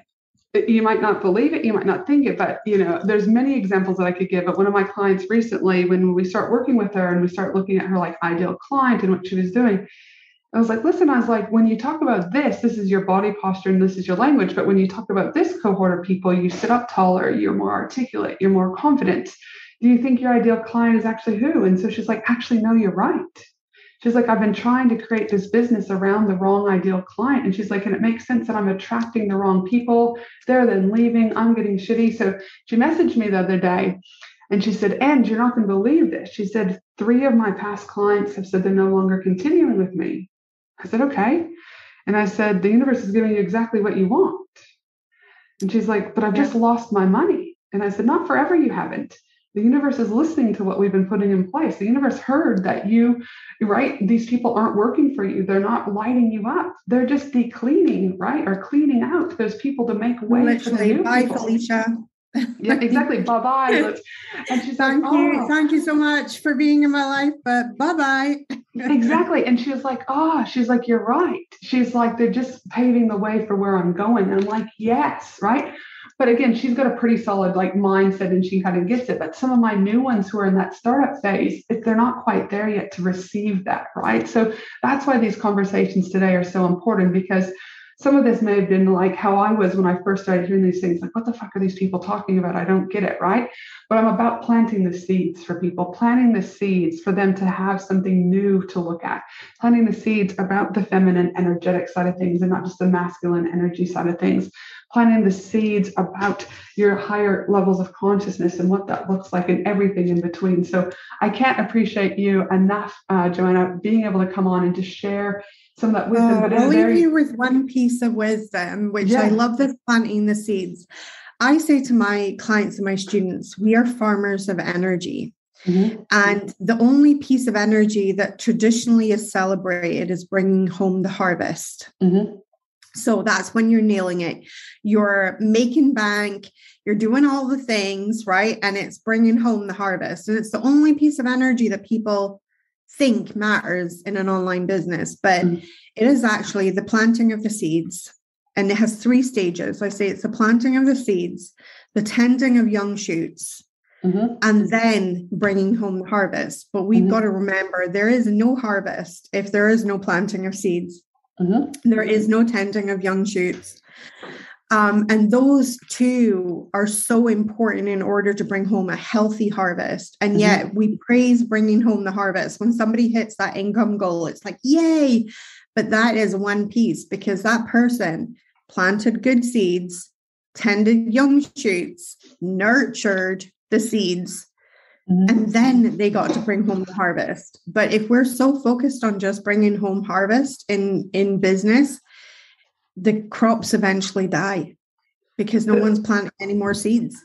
you might not believe it you might not think it but you know there's many examples that i could give but one of my clients recently when we start working with her and we start looking at her like ideal client and what she was doing i was like listen i was like when you talk about this this is your body posture and this is your language but when you talk about this cohort of people you sit up taller you're more articulate you're more confident. Do you think your ideal client is actually who? And so she's like actually no you're right She's like, I've been trying to create this business around the wrong ideal client. And she's like, and it makes sense that I'm attracting the wrong people. They're then leaving. I'm getting shitty. So she messaged me the other day and she said, and you're not going to believe this. She said, three of my past clients have said they're no longer continuing with me. I said, okay. And I said, the universe is giving you exactly what you want. And she's like, but I've just lost my money. And I said, not forever, you haven't the universe is listening to what we've been putting in place. The universe heard that you right these people aren't working for you. They're not lighting you up. They're just decleaning right or cleaning out those people to make way Literally, for the new
bye
people.
felicia.
Yeah exactly. Bye bye
and she's thank like, you. Oh. thank you so much for being in my life but bye bye
exactly. And she was like oh she's like you're right. She's like they're just paving the way for where i'm going. And i'm like yes right but again, she's got a pretty solid like mindset and she kind of gets it. But some of my new ones who are in that startup phase, if they're not quite there yet to receive that, right? So that's why these conversations today are so important because some of this may have been like how I was when I first started hearing these things like, what the fuck are these people talking about? I don't get it, right? But I'm about planting the seeds for people, planting the seeds for them to have something new to look at, planting the seeds about the feminine energetic side of things and not just the masculine energy side of things, planting the seeds about your higher levels of consciousness and what that looks like and everything in between. So I can't appreciate you enough, uh, Joanna, being able to come on and to share some of that wisdom.
I'll leave you with one piece of wisdom, which yeah. I love this planting the seeds. I say to my clients and my students, we are farmers of energy. Mm-hmm. And the only piece of energy that traditionally is celebrated is bringing home the harvest. Mm-hmm. So that's when you're nailing it. You're making bank, you're doing all the things, right? And it's bringing home the harvest. And it's the only piece of energy that people think matters in an online business. But mm-hmm. it is actually the planting of the seeds. And it has three stages. I say it's the planting of the seeds, the tending of young shoots, Mm-hmm. and then bringing home the harvest. But we've mm-hmm. got to remember there is no harvest if there is no planting of seeds. Mm-hmm. There is no tending of young shoots. Um, and those two are so important in order to bring home a healthy harvest. And mm-hmm. yet we praise bringing home the harvest. When somebody hits that income goal, it's like, yay. But that is one piece because that person planted good seeds, tended young shoots, nurtured the seeds, Mm-hmm. And then they got to bring home the harvest. But if we're so focused on just bringing home harvest in in business, the crops eventually die because no one's planting any more seeds.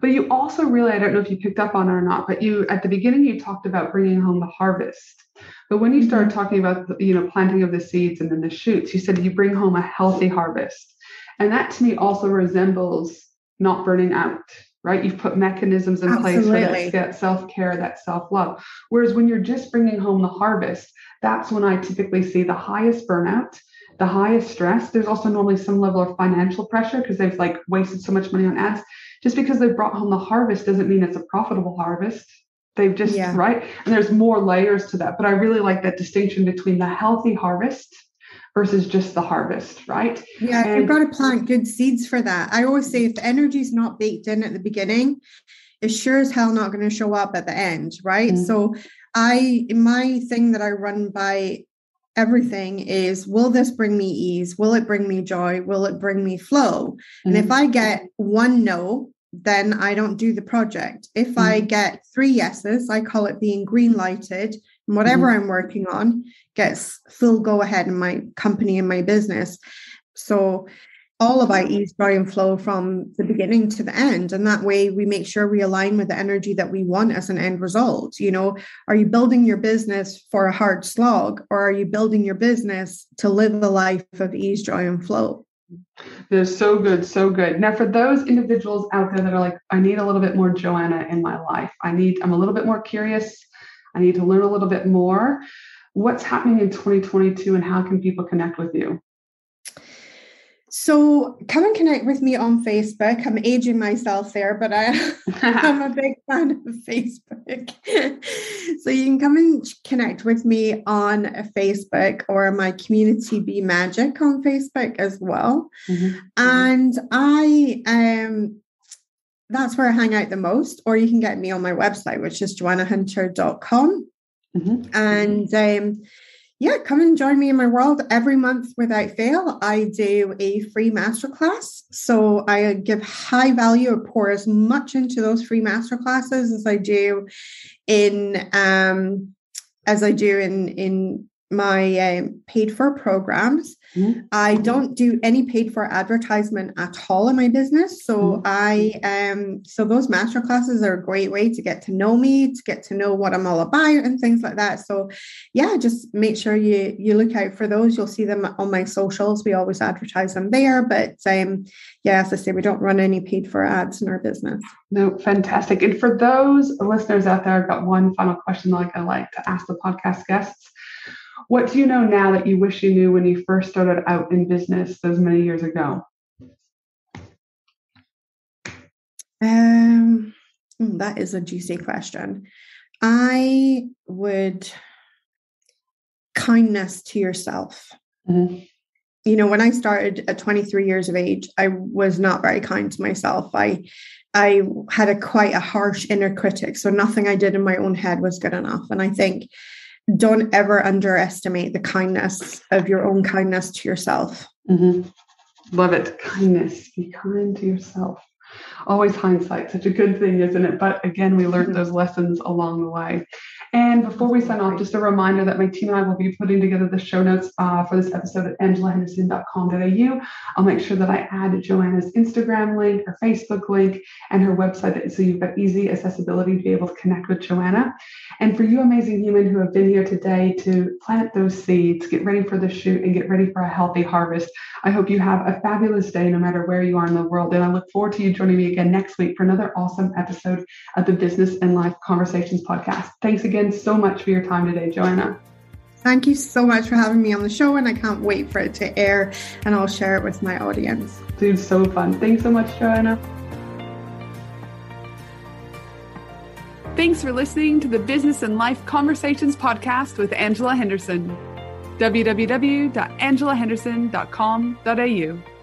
But you also really, I don't know if you picked up on it or not, but you at the beginning you talked about bringing home the harvest. But when you started mm-hmm. talking about the, you know planting of the seeds and then the shoots, you said you bring home a healthy harvest, and that to me also resembles not burning out right? You've put mechanisms in Absolutely. place for that self care, that self love. Whereas when you're just bringing home the harvest, that's when I typically see the highest burnout, the highest stress. There's also normally some level of financial pressure because they've like wasted so much money on ads. Just because they brought home the harvest doesn't mean it's a profitable harvest. They've just, yeah. right? And there's more layers to that. But I really like that distinction between the healthy harvest versus just the harvest, right?
Yeah, and, you've got to plant good seeds for that. I always say if the energy is not baked in at the beginning, it's sure as hell not going to show up at the end, right? Mm-hmm. So I my thing that I run by everything is will this bring me ease? Will it bring me joy? Will it bring me flow? Mm-hmm. And if mm-hmm. I get one no, then I don't do the project. If mm-hmm. I get three yeses, I call it being green lighted And whatever mm-hmm. I'm working on gets full go ahead in my company and my business. So all of ease, joy, and flow from the beginning to the end. And that way we make sure we align with the energy that we want as an end result. You know, are you building your business for a hard slog or are you building your business to live a life of ease, joy, and flow?
They're so good, so good. Now, for those individuals out there that are like, I need a little bit more Joanna in my life. I need, I'm a little bit more curious. I need to learn a little bit more. What's happening in 2022 and how can people connect with you?
So come and connect with me on Facebook. I'm aging myself there, but I, I'm a big fan of Facebook. so you can come and connect with me on Facebook or my community Be Magic on Facebook as well. Mm-hmm. And I um that's where I hang out the most, or you can get me on my website, which is joannahunter.com. Mm-hmm. And um, yeah, come and join me in my world every month without fail. I do a free masterclass. So I give high value or pour as much into those free masterclasses as I do in um as I do in in my uh, paid for programs. Mm-hmm. I don't do any paid for advertisement at all in my business. So mm-hmm. I um so those master classes are a great way to get to know me, to get to know what I'm all about and things like that. So yeah, just make sure you you look out for those. You'll see them on my socials. We always advertise them there. But um yeah, as I say, we don't run any paid for ads in our business.
No, fantastic. And for those listeners out there, I've got one final question like I like to ask the podcast guests. What do you know now that you wish you knew when you first started out in business those many years ago?
Um, that is a juicy question. I would kindness to yourself. Mm-hmm. You know, when I started at 23 years of age, I was not very kind to myself. I I had a quite a harsh inner critic, so nothing I did in my own head was good enough. And I think don't ever underestimate the kindness of your own kindness to yourself.
Mm-hmm. Love it. Kindness. Be kind to yourself. Always hindsight, such a good thing, isn't it? But again, we learned mm-hmm. those lessons along the way. And before we sign off, just a reminder that my team and I will be putting together the show notes uh, for this episode at angelahenderson.com.au. I'll make sure that I add Joanna's Instagram link, her Facebook link, and her website so you've got easy accessibility to be able to connect with Joanna. And for you, amazing human who have been here today to plant those seeds, get ready for the shoot, and get ready for a healthy harvest, I hope you have a fabulous day no matter where you are in the world. And I look forward to you joining me again next week for another awesome episode of the Business and Life Conversations podcast. Thanks again again so much for your time today, Joanna.
Thank you so much for having me on the show, and I can't wait for it to air and I'll share it with my audience.
Dude, so fun. Thanks so much, Joanna. Thanks for listening to the Business and Life Conversations podcast with Angela Henderson. www.angelahenderson.com.au